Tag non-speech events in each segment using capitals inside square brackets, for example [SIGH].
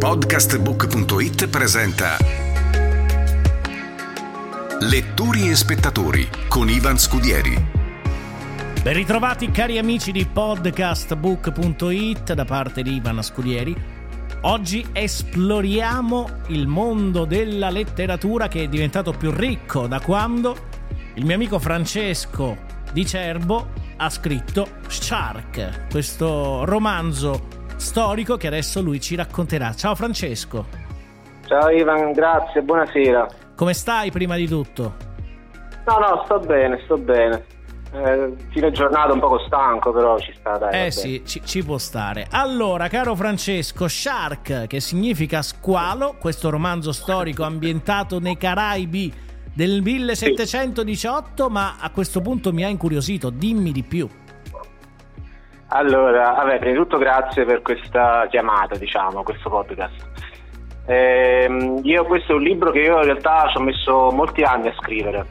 Podcastbook.it presenta Lettori e spettatori con Ivan Scudieri. Ben ritrovati cari amici di podcastbook.it da parte di Ivan Scudieri. Oggi esploriamo il mondo della letteratura che è diventato più ricco da quando il mio amico Francesco Di Cerbo ha scritto Shark, questo romanzo storico che adesso lui ci racconterà. Ciao Francesco. Ciao Ivan, grazie, buonasera. Come stai prima di tutto? No, no, sto bene, sto bene. Eh, fine giornata un poco stanco, però ci sta, dai. Eh sì, ci, ci, può stare. Allora, caro Francesco, Shark, che significa squalo, questo romanzo storico ambientato nei Caraibi del 1718, sì. ma a questo punto mi ha incuriosito, dimmi di più. Allora, vabbè, prima di tutto grazie per questa chiamata, diciamo, questo podcast. Eh, io questo è un libro che io in realtà ci ho messo molti anni a scrivere.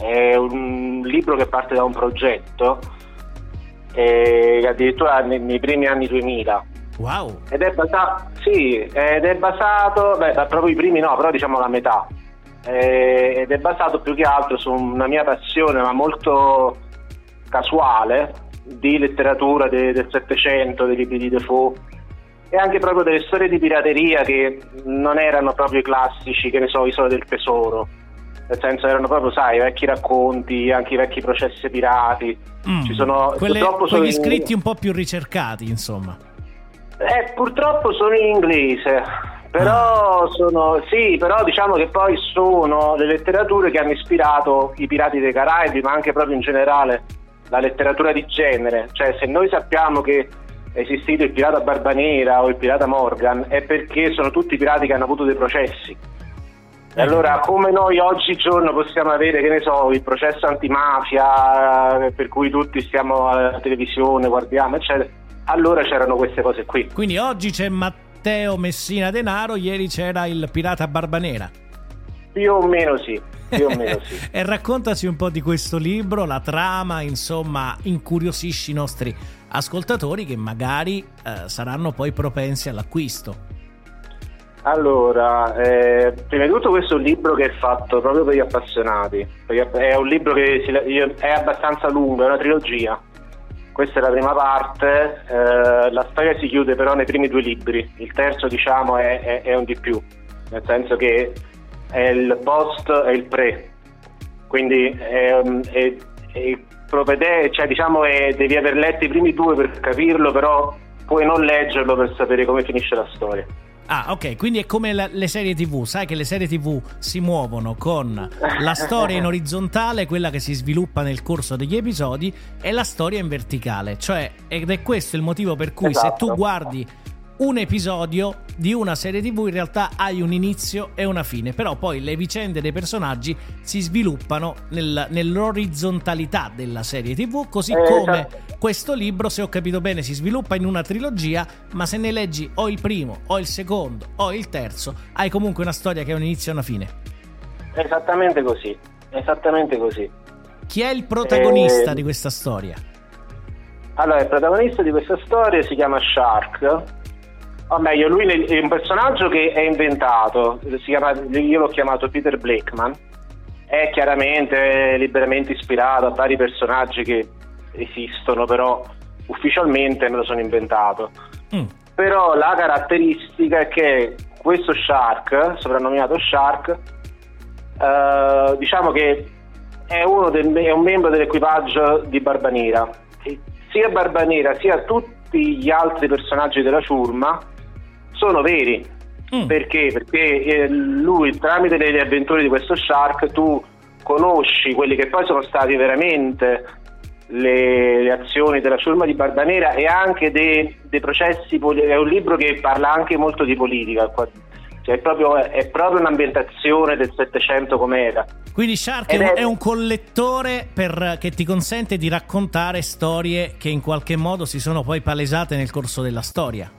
È un libro che parte da un progetto, eh, addirittura nei, nei, primi anni 2000. Wow! Ed è basato, sì, ed è basato, beh, proprio i primi no, però diciamo la metà. Eh, ed è basato più che altro su una mia passione, ma molto casuale, di letteratura de, del Settecento, dei libri di Defoe e anche proprio delle storie di pirateria che non erano proprio i classici, che ne so, Isola del Tesoro. Nel senso erano proprio, sai, i vecchi racconti, anche i vecchi processi pirati. Mm, Ci sono quelle, quegli in... scritti un po' più ricercati, insomma. Eh, purtroppo sono in inglese, però ah. sono sì, però diciamo che poi sono le letterature che hanno ispirato i pirati dei Caraibi, ma anche proprio in generale la letteratura di genere, cioè se noi sappiamo che è esistito il pirata Barbanera o il pirata Morgan è perché sono tutti pirati che hanno avuto dei processi. E allora come noi oggigiorno possiamo avere, che ne so, il processo antimafia per cui tutti stiamo alla televisione, guardiamo, eccetera, allora c'erano queste cose qui. Quindi oggi c'è Matteo Messina Denaro, ieri c'era il pirata Barbanera. Più o meno sì. Più o meno sì. [LAUGHS] e raccontaci un po' di questo libro, la trama, insomma, incuriosisci i nostri ascoltatori che magari eh, saranno poi propensi all'acquisto. Allora, eh, prima di tutto questo è un libro che è fatto proprio per gli appassionati, è un libro che è abbastanza lungo, è una trilogia. Questa è la prima parte, eh, la storia si chiude però nei primi due libri, il terzo diciamo è, è, è un di più, nel senso che è il post e il pre, quindi è, è, è propedè, cioè diciamo è, devi aver letto i primi due per capirlo, però puoi non leggerlo per sapere come finisce la storia. Ah, ok, quindi è come la, le serie TV, sai che le serie TV si muovono con la storia in [LAUGHS] orizzontale, quella che si sviluppa nel corso degli episodi, e la storia in verticale, cioè ed è questo il motivo per cui esatto. se tu guardi un episodio di una serie tv in realtà hai un inizio e una fine, però poi le vicende dei personaggi si sviluppano nel, nell'orizzontalità della serie tv, così eh, come esatto. questo libro, se ho capito bene, si sviluppa in una trilogia, ma se ne leggi o il primo, o il secondo, o il terzo, hai comunque una storia che ha un inizio e una fine. Esattamente così, esattamente così. Chi è il protagonista eh... di questa storia? Allora, il protagonista di questa storia si chiama Shark o meglio, lui è un personaggio che è inventato, chiama, io l'ho chiamato Peter Blakeman, è chiaramente liberamente ispirato a vari personaggi che esistono, però ufficialmente me lo sono inventato. Mm. però la caratteristica è che questo Shark, soprannominato Shark, eh, diciamo che è, uno del- è un membro dell'equipaggio di Barbanera. E sia Barbanera sia tutti gli altri personaggi della ciurma sono veri. Perché? Perché eh, lui, tramite le avventure di questo Shark, tu conosci quelli che poi sono stati veramente le, le azioni della ciurma di Barbanera e anche dei, dei processi. È un libro che parla anche molto di politica. Cioè è, proprio, è proprio un'ambientazione del Settecento com'era. Quindi Shark è Ed un, è- è un collettore per- che ti consente di raccontare storie che in qualche modo si sono poi palesate nel corso della storia.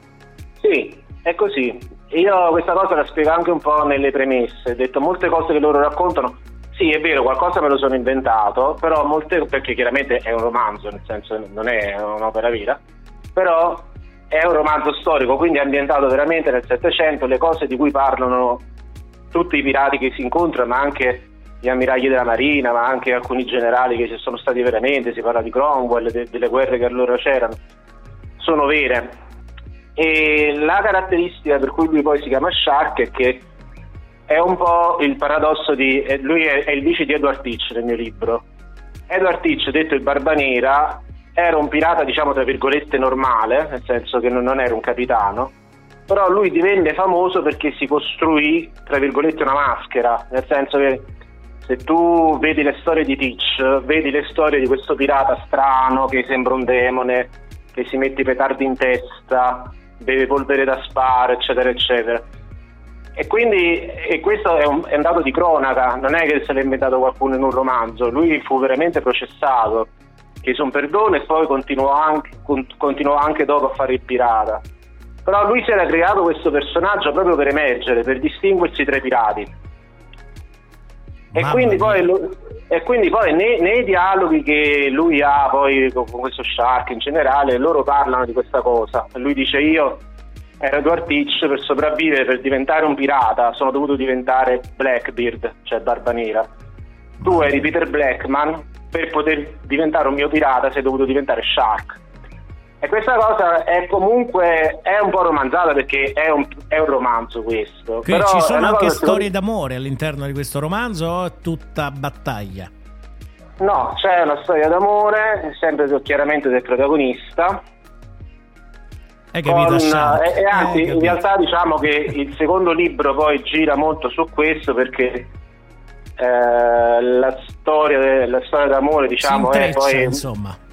È così. Io questa cosa la spiego anche un po' nelle premesse. Ho detto molte cose che loro raccontano. Sì, è vero, qualcosa me lo sono inventato, però molte perché chiaramente è un romanzo, nel senso non è un'opera vera, però è un romanzo storico, quindi è ambientato veramente nel Settecento, le cose di cui parlano tutti i pirati che si incontrano, ma anche gli ammiragli della marina, ma anche alcuni generali che ci sono stati veramente, si parla di Cromwell, de- delle guerre che allora c'erano, sono vere. E la caratteristica per cui lui poi si chiama Shark è che è un po' il paradosso di... eh, lui è, è il vice di Edward Teach nel mio libro. Edward Teach, detto il Barbanera, era un pirata, diciamo, tra virgolette normale, nel senso che non, non era un capitano, però lui divenne famoso perché si costruì, tra virgolette, una maschera, nel senso che se tu vedi le storie di Teach, vedi le storie di questo pirata strano che sembra un demone, che si mette i petardi in testa, beve polvere da sparo, eccetera, eccetera. E quindi e questo è un, è un dato di cronaca, non è che se l'ha inventato qualcuno in un romanzo, lui fu veramente processato, chiese un perdono e poi continuò anche, con- continuò anche dopo a fare il pirata. Però lui si era creato questo personaggio proprio per emergere, per distinguersi tra i pirati. E quindi, mia. poi, lu- e quindi poi nei, nei dialoghi che lui ha poi con, con questo Shark in generale, loro parlano di questa cosa. Lui dice io ero Edward Teach per sopravvivere, per diventare un pirata, sono dovuto diventare Blackbeard, cioè Barba Nera. Tu eri Peter Blackman, per poter diventare un mio pirata sei dovuto diventare Shark. E questa cosa è comunque è un po' romanzata perché è un, è un romanzo questo. Quindi Però ci sono anche storie d'amore all'interno di questo romanzo o è tutta battaglia? No, c'è una storia d'amore, sempre chiaramente del protagonista. Hai capito? con- e, e anzi, Eh, in capito. realtà diciamo che il secondo libro poi gira molto su questo perché eh, la, storia, la storia d'amore diciamo si è poi... insomma.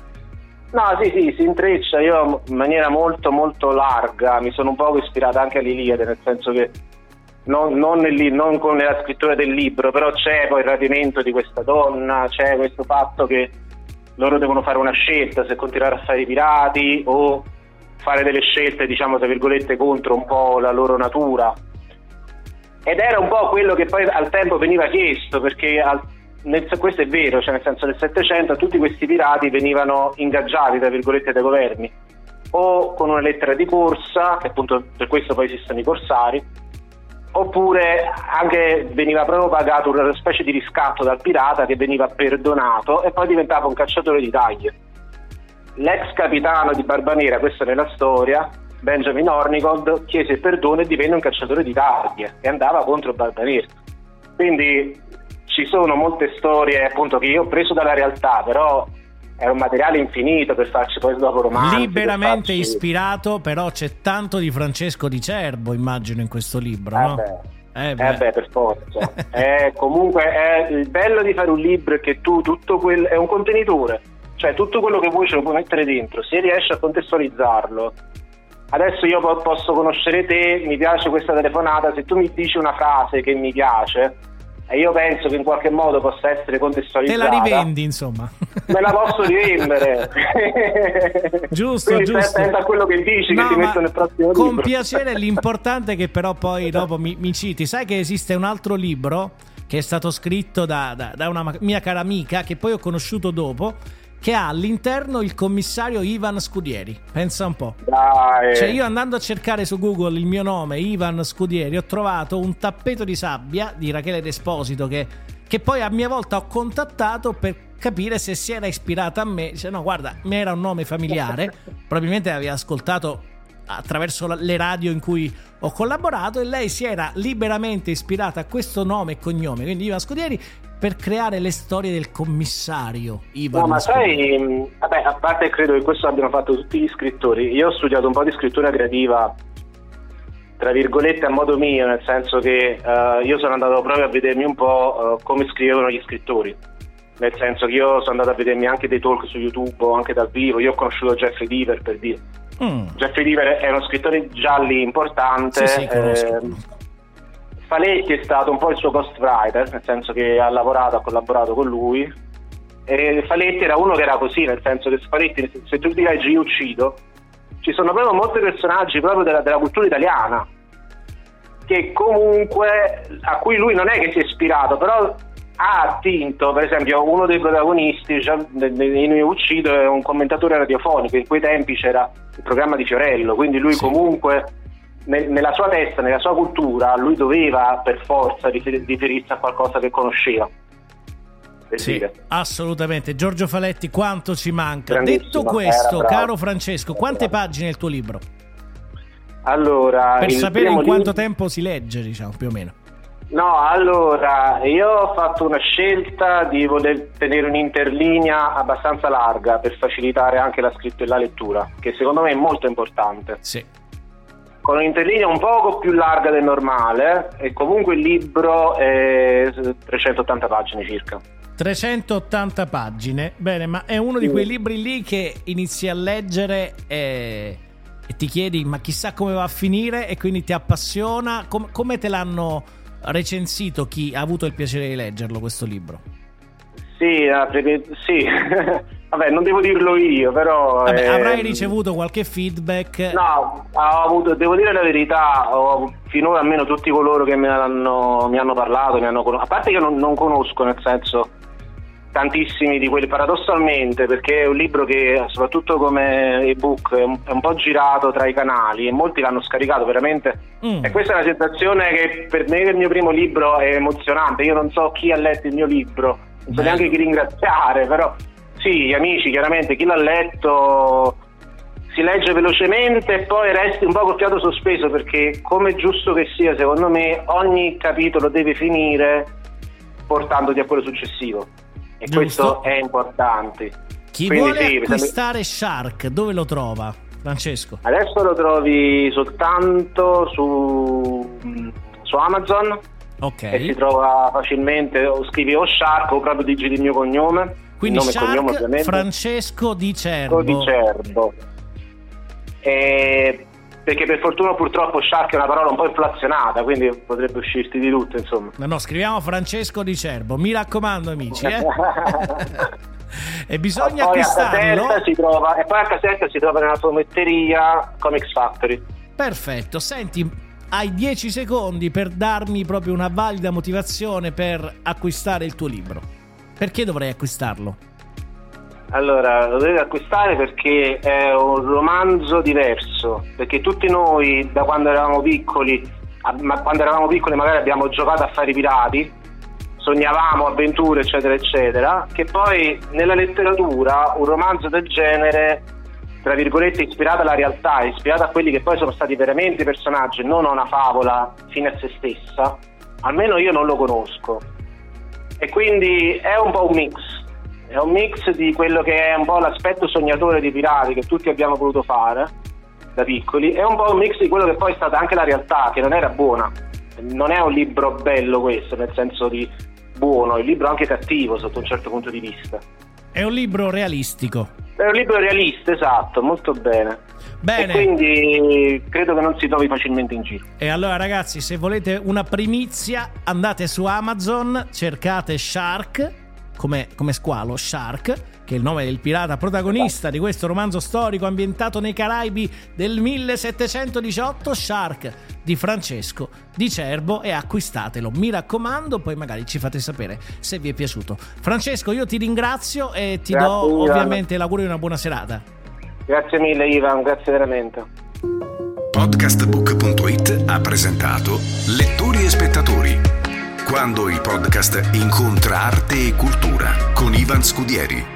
No, sì, sì, si intreccia. Io in maniera molto, molto larga mi sono un po' ispirato anche all'Iliade, nel senso che non, non, nel non con la scrittura del libro, però c'è poi il rapimento di questa donna, c'è questo fatto che loro devono fare una scelta se continuare a fare i pirati o fare delle scelte, diciamo, tra virgolette, contro un po' la loro natura. Ed era un po' quello che poi al tempo veniva chiesto, perché al- nel- questo è vero, cioè nel senso nel Settecento tutti questi pirati venivano ingaggiati, tra virgolette, dai governi, o con una lettera di corsa, che appunto per questo poi esistono i corsari, oppure anche veniva proprio pagato una specie di riscatto dal pirata che veniva perdonato e poi diventava un cacciatore di taglie. L'ex capitano di Barbanera, questo nella storia, Benjamin Hornigold, chiese perdono e divenne un cacciatore di taglie e andava contro Barbanera. Quindi ci sono molte storie appunto che io ho preso dalla realtà, però è un materiale infinito per farci poi dopo romanzi. Liberamente per farci- ispirato, però c'è tanto di Francesco di Cerbo, immagino, in questo libro, Eh no? beh. Eh Eh beh. beh, per forza. [LAUGHS] È comunque è il bello di fare un libro è che tu tutto quel è un contenitore, cioè tutto quello che vuoi ce lo puoi mettere dentro, se riesci a contestualizzarlo. Adesso io po- posso conoscere te, mi piace questa telefonata, se tu mi dici una frase che mi piace e io penso che in qualche modo possa essere Te contestualizzata. la rivendi, insomma. [LAUGHS] Me la posso rivendere. [LAUGHS] Giusto, Quindi stai giusto. attento a quello che dici No, che ti metto nel prossimo con libro. piacere [LAUGHS] l'importante è che però poi dopo mi, mi citi sai che esiste un altro libro che è stato scritto da, da- da una mia cara amica che poi ho conosciuto dopo che ha all'interno il commissario Ivan Scudieri. Pensa un po' Dai. cioè io andando a cercare su Google il mio nome Ivan Scudieri ho trovato un tappeto di sabbia di Rachele Desposito che, che poi a mia volta ho contattato per capire se si era ispirata a me. Dice no guarda mi era un nome familiare. [LAUGHS] Probabilmente aveva ascoltato attraverso le radio in cui ho collaborato e lei si era liberamente ispirata a questo nome e cognome, quindi Ivan Scudieri, per creare le storie del commissario Ivan No, ma sai, mh, vabbè, a parte credo che questo abbiano fatto tutti gli scrittori, io ho studiato un po' di scrittura creativa, tra virgolette a modo mio, nel senso che eh, io sono andato proprio a vedermi un po' eh, come scrivevano gli scrittori, nel senso che io sono andato a vedermi anche dei talk su YouTube o anche dal vivo, io ho conosciuto Jeffrey Deaver per dire. Mm. Jeffrey Deaver è uno scrittore gialli importante. Sì, sì, conosco, eh, conosco. Faletti è stato un po' il suo ghostwriter, nel senso che ha lavorato, ha collaborato con lui. E Faletti era uno che era così, nel senso che Faletti, se tu ti leggi Io uccido, ci sono proprio molti personaggi proprio della, della cultura italiana che comunque a cui lui non è che si è ispirato, però ha attinto, per esempio, uno dei protagonisti in uccido è un commentatore radiofonico, in quei tempi c'era il programma di Fiorello, quindi lui Sì. comunque nella sua testa, nella sua cultura, lui doveva per forza rifer- riferirsi a qualcosa che conosceva. Sì, dire. assolutamente. Giorgio Faletti, quanto ci manca. Detto questo, caro Francesco, quante pagine è il tuo libro? Allora, Per sapere in quanto libro- tempo si legge, diciamo, più o meno. No, allora, io ho fatto una scelta di voler tenere un'interlinea abbastanza larga per facilitare anche la scrittura e la lettura, che secondo me è molto importante. Sì. Con un'interlinea un poco più larga del normale e comunque il libro è 380 pagine circa. 380 pagine. Bene, ma è uno di quei libri lì che inizi a leggere e, e ti chiedi, ma chissà come va a finire, e quindi ti appassiona. Com- come te l'hanno recensito chi ha avuto il piacere di leggerlo, questo libro? Sì, sì. [LAUGHS] vabbè, non devo dirlo io, però... Vabbè, ehm, avrai ricevuto qualche feedback. No, ho avuto, devo dire la verità, ho, finora almeno tutti coloro che mi hanno, mi hanno parlato, mi hanno conosciuto, a parte che non, non conosco nel senso tantissimi di quelli paradossalmente perché è un libro che soprattutto come ebook è un, è un po' girato tra i canali e molti l'hanno scaricato veramente Mm. e questa è una sensazione che per me il mio primo libro è emozionante io non so chi ha letto il mio libro non so neanche chi ringraziare però sì gli amici chiaramente chi l'ha letto si legge velocemente e poi resti un po' col fiato sospeso perché come giusto che sia secondo me ogni capitolo deve finire portandoti a quello successivo e Giusto. questo è importante Chi Quindi vuole sì, acquistare Shark, dove lo trova? Francesco. adesso lo trovi soltanto su, su Amazon Ok. e si trova facilmente o scrivi o Shark o proprio digiti il mio cognome Quindi nome cognome Shark ovviamente Francesco di Cerbo. di Cerbo E- perché per fortuna purtroppo Shark è una parola un po' inflazionata quindi potrebbe uscirti di tutto insomma No, no, scriviamo Francesco di Cerbo. Mi raccomando, amici, eh. [LAUGHS] e bisogna poi a acquistarlo. si trova e poi a casetta si trova nella fumetteria Comics Factory Perfetto. Senti, hai 10 secondi per darmi proprio una valida motivazione per acquistare il tuo libro. Perché dovrei acquistarlo? Allora, lo dovete acquistare perché è un romanzo diverso, perché tutti noi da quando eravamo piccoli, ma quando eravamo piccoli magari abbiamo giocato a fare i pirati, sognavamo avventure eccetera eccetera, che poi nella letteratura un romanzo del genere, tra virgolette, ispirato alla realtà, ispirato a quelli che poi sono stati veramente personaggi, non a una favola fine a se stessa, almeno io non lo conosco. E quindi è un po' un mix, è un mix di quello che è un po' l'aspetto sognatore dei pirati che tutti abbiamo voluto fare da piccoli, è un po' un mix di quello che poi è stata anche la realtà, che non era buona. Non è un libro bello questo, nel senso di buono, è un libro anche cattivo sotto un certo punto di vista. È un libro realistico. È un libro realista, esatto, molto bene. Bene. E quindi credo che non si trovi facilmente in giro. E allora ragazzi, se volete una primizia, andate su Amazon, cercate Shark, come, come squalo, Shark, che è il nome del pirata protagonista di questo romanzo storico ambientato nei Caraibi del 1718, Shark di Francesco di Cerbo e acquistatelo. Mi raccomando, poi magari ci fate sapere se vi è piaciuto. Francesco, io ti ringrazio e ti Grazie, do ovviamente l'augurio di una buona serata. Grazie mille Ivan, grazie veramente. Podcastbook.it ha presentato Lettori e spettatori. Quando il podcast incontra arte e cultura con Ivan Scudieri.